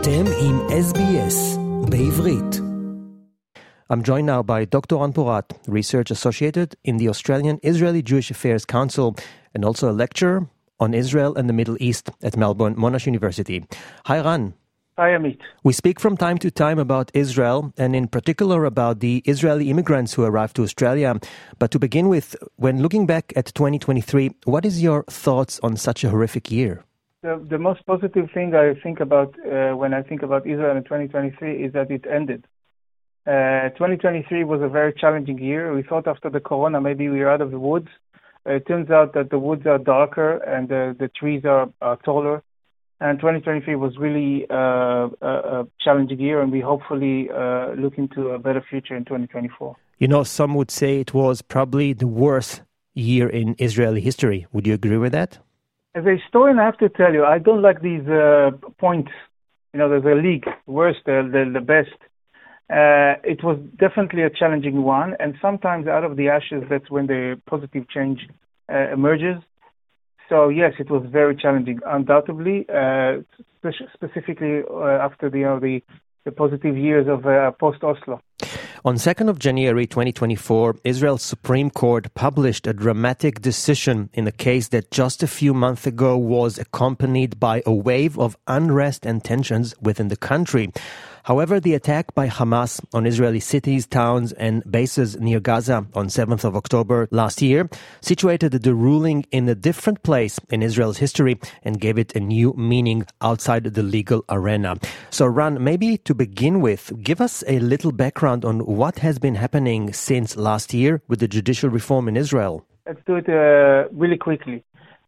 אתם עם SBS בעברית. I'm joined now by Dr. Ran Porat, research associated in the Australian Israeli Jewish Affairs Council and also a lecturer on Israel and the Middle East at Melbourne Monash University. Hi Ran. Hi Amit. We speak from time to time about Israel and in particular about the Israeli immigrants who arrived to Australia. But to begin with, when looking back at 2023, what is your thoughts on such a horrific year? The, the most positive thing I think about uh, when I think about Israel in 2023 is that it ended. Uh, 2023 was a very challenging year. We thought after the corona maybe we are out of the woods. Uh, it turns out that the woods are darker and the, the trees are, are taller. And 2023 was really uh, a, a, challenging year, and we hopefully uh, look into a better future in 2024. You know, some would say it was probably the worst year in Israeli history. Would you agree with that? As a historian, I have to tell you, I don't like these uh, points. You know, there's a league, worst, the, the, best. Uh, it was definitely a challenging one, and sometimes out of the ashes, that's when the positive change uh, emerges. So yes, it was very challenging, undoubtedly, uh, spe- specifically uh, after the, you know, the, the positive years of uh, post Oslo. On 2nd of January 2024, Israel's Supreme Court published a dramatic decision in a case that just a few months ago was accompanied by a wave of unrest and tensions within the country. However, the attack by Hamas on Israeli cities, towns, and bases near Gaza on 7th of October last year situated the ruling in a different place in Israel's history and gave it a new meaning outside the legal arena. So, Ran, maybe to begin with, give us a little background on what has been happening since last year with the judicial reform in Israel. Let's do it uh, really quickly.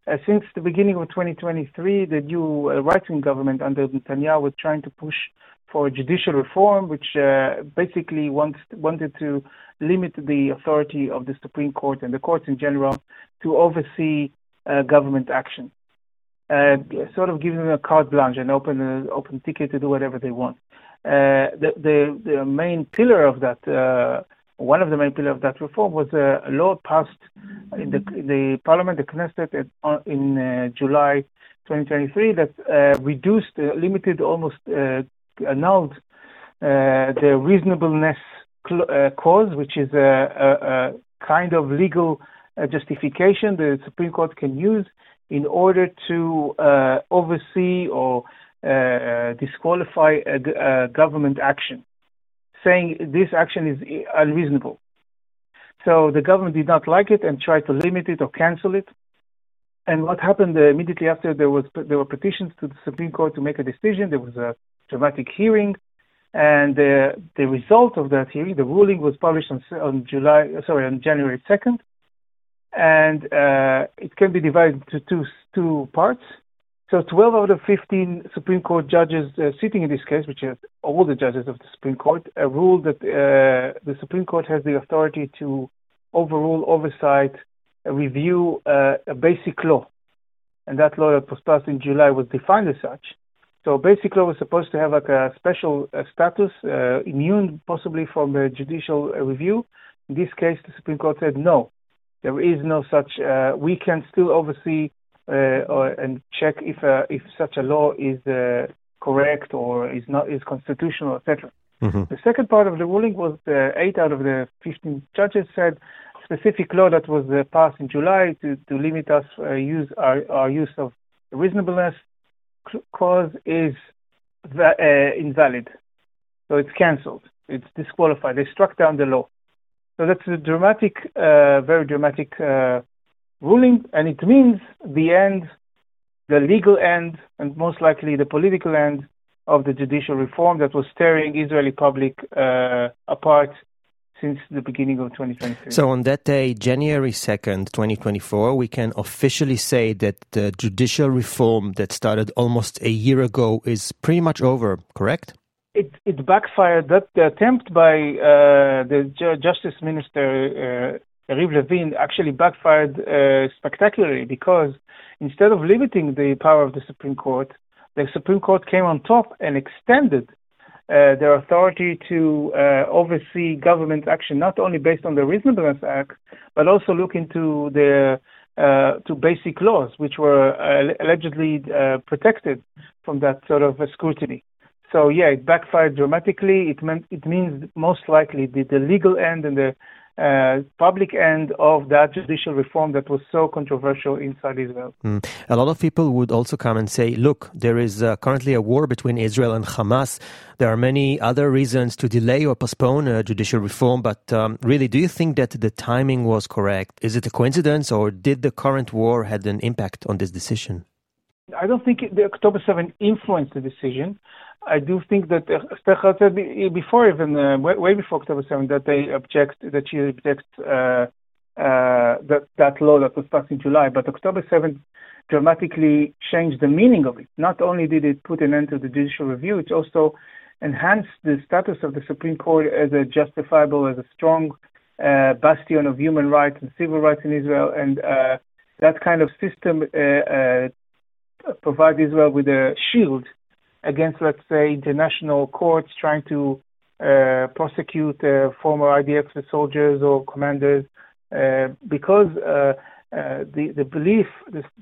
Uh, since the beginning of 2023, the new uh, right-wing government under Netanyahu was trying to push for judicial reform, which uh, basically wants, wanted to limit the authority of the Supreme Court and the courts in general to oversee uh, government action. Uh, sort of giving them a carte blanche and open uh, open ticket to do whatever they want. Uh, the, the, the main pillar of that, uh, one of the main pillars of that reform was a law passed in the, in the parliament, the Knesset, in July 2023 that reduced, limited almost annulled uh, the reasonableness uh, clause, which is a, a, a kind of legal uh, justification the Supreme Court can use in order to oversee or disqualify a, government action, saying this action is unreasonable. So the government did not like it and tried to limit it or cancel it. And what happened immediately after there was there were petitions to the Supreme Court to make a decision. There was a dramatic hearing, and uh, the result of that hearing, the ruling, was published on, on July, sorry, on January second, and uh, it can be divided into two two parts. So 12 out of 15 Supreme Court judges uh, sitting in this case, which are all the judges of the Supreme Court, uh, ruled that uh, the Supreme Court has the authority to overrule, oversight, review a basic law. And that law that was passed in July was defined as such. So basically, law was supposed to have like a special uh, status, uh, immune possibly from the judicial uh, review. In this case, the Supreme Court said no, there is no such. Uh, we can still oversee uh, or, and check if uh, if such a law is correct or is not is constitutional, etc. Mm-hmm. The second part of the ruling was eight out of the 15 judges said specific law that was passed in July to, to limit us use our, our use of reasonableness clause is uh, invalid. So it's cancelled. It's disqualified. They struck down the law. So that's a dramatic, uh, very dramatic uh, ruling, and it means the end, the legal end, and most likely the political end of the judicial reform that was tearing Israeli public uh, apart since the beginning of 2023. So, on that day, January 2nd, 2024, we can officially say that the judicial reform that started almost a year ago is pretty much over, correct? It, it backfired. That the attempt by uh, the Ju- Justice Minister uh, Yariv Levin actually backfired uh, spectacularly because instead of limiting the power of the Supreme Court, the Supreme Court came on top and extended uh, their authority to uh, oversee government action, not only based on the Reasonableness Act, but also look into the uh, to basic laws, which were uh, allegedly uh, protected from that sort of scrutiny. So yeah, it backfired dramatically. It meant it means most likely the, the legal end and the uh, public end of that judicial reform that was so controversial inside Israel. Mm. A lot of people would also come and say, look, there is uh, currently a war between Israel and Hamas. There are many other reasons to delay or postpone uh, judicial reform, but um, really, do you think that the timing was correct? Is it a coincidence, or did the current war had an impact on this decision? I don't think the October 7 influenced the decision. I do think that uh, said before even uh, way, way, before October 7 that they object that she objects uh, uh, that that law that was passed in July, but October 7 dramatically changed the meaning of it. Not only did it put an end to the judicial review, it also enhanced the status of the Supreme Court as a justifiable, as a strong uh, bastion of human rights and civil rights in Israel, and uh, that kind of system provides Israel with a shield against, let's say, international courts trying to uh, prosecute uh, former IDF soldiers or commanders uh, because uh, uh, the the belief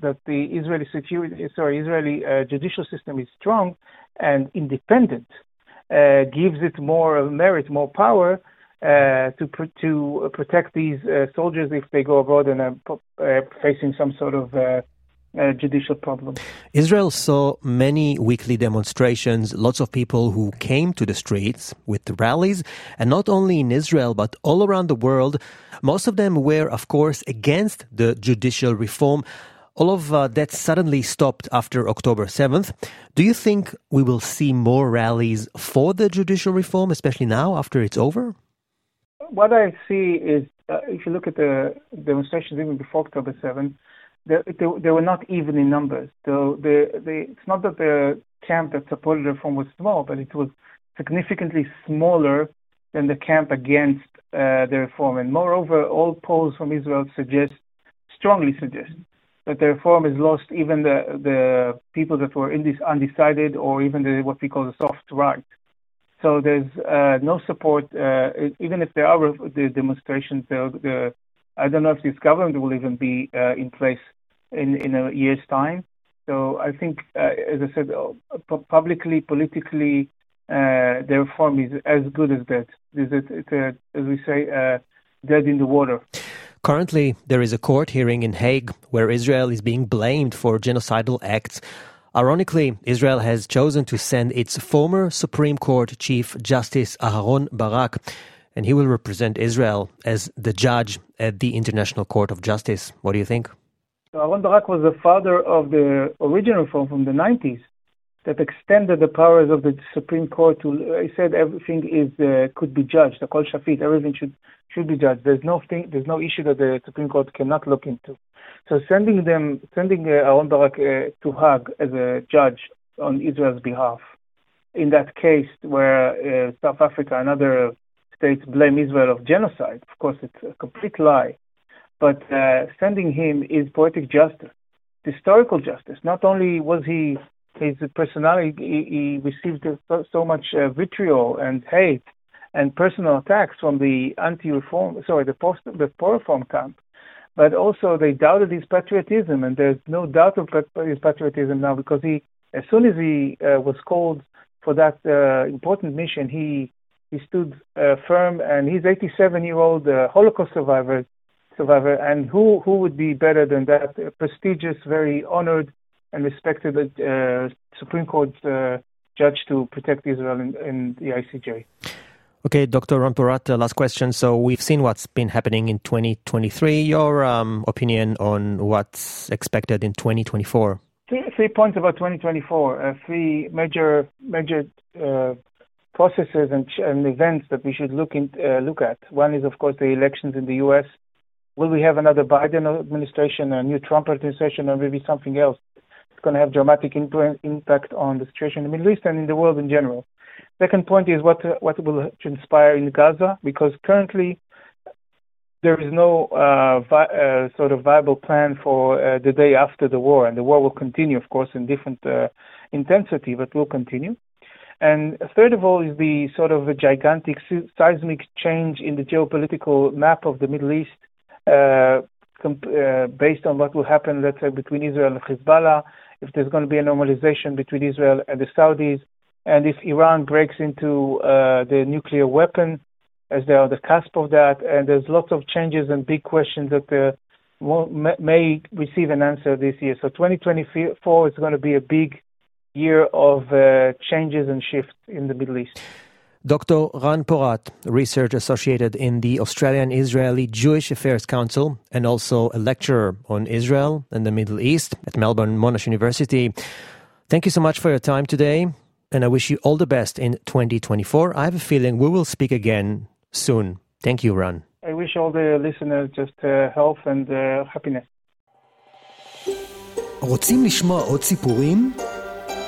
that the Israeli security, sorry, Israeli uh, judicial system is strong and independent gives it more merit, more power to pr- to protect these soldiers if they go abroad and are facing some sort of uh, judicial problem. Israel saw many weekly demonstrations, lots of people who came to the streets with the rallies, and not only in Israel but all around the world. Most of them were, of course, against the judicial reform. All of uh, that suddenly stopped after October 7th. Do you think we will see more rallies for the judicial reform, especially now after it's over? What I see is, uh, if you look at the demonstrations even before October 7th, they, they, were not even in numbers. So the, the, it's not that the camp that supported reform was small, but it was significantly smaller than the camp against uh, the reform. And moreover, all polls from Israel suggest, strongly suggest, that the reform has lost even the, the people that were in this undecided or even the, what we call the soft right. So there's uh, no support, uh, even if there are the demonstrations, the, the I don't know if this government will even be uh, in place in, in a year's time. So I think, uh, as I said, uh, publicly, politically, uh, the reform is as good as dead. It's, as we say, uh, dead in the water. Currently, there is a court hearing in Hague where Israel is being blamed for genocidal acts. Ironically, Israel has chosen to send its former Supreme Court Chief Justice Aharon Barak and he will represent Israel as the judge at the International Court of Justice. What do you think? Aaron Barak was the father of the original reform from the 90s that extended the powers of the Supreme Court to. He said everything is uh, could be judged. The kol shafit, everything should should be judged. There's no thing, there's no issue that the Supreme Court cannot look into. So sending them, sending uh, Aaron Barak uh, to Hague as a judge on Israel's behalf, in that case where uh, South Africa and other states blame Israel of genocide. Of course, it's a complete lie. But uh, sending him is poetic justice, historical justice. Not only was he his personality, he, he received so, so much uh, vitriol and hate and personal attacks from the anti-reform, sorry, the post, the pro-reform camp, but also they doubted his patriotism, and there's no doubt of his patriotism now because he, as soon as he uh, was called for that uh, important mission, he he stood uh, firm, and he's 87 year old uh, Holocaust survivor. Survivor, and who who would be better than that prestigious, very honored, and respected uh, Supreme Court uh, judge to protect Israel in, in the ICJ? Okay, Dr. Ran Porat, uh, last question. So we've seen what's been happening in 2023. Your um, opinion on what's expected in 2024? Three, three points about 2024. Uh, three major major uh, processes and, and events that we should look in, uh, look at. One is, of course, the elections in the U.S. Will we have another Biden administration, a new Trump administration, or maybe something else? It's going to have dramatic impact on the situation in the Middle East and in the world in general. Second point is what what will transpire in Gaza, because currently there is no uh, vi- uh, sort of viable plan for uh, the day after the war, and the war will continue, of course, in different uh, intensity, but will continue. And third of all is the sort of a gigantic seismic change in the geopolitical map of the Middle East, based on what will happen, let's say, between Israel and Hezbollah, if there's going to be a normalization between Israel and the Saudis, and if Iran breaks into uh, the nuclear weapon, as they are on the cusp of that, and there's lots of changes and big questions that uh, may receive an answer this year. So 2024 is going to be a big year of uh, changes and shifts in the Middle East. Dr. Ran Porat, research associated in the Australian Israeli Jewish Affairs Council and also a lecturer on Israel and the Middle East at Melbourne Monash University. Thank you so much for your time today, and I wish you all the best in 2024. I have a feeling we will speak again soon. Thank you, Ran. I wish all the listeners just uh, health and uh, happiness. רוצים לשמוע עוד סיפורים?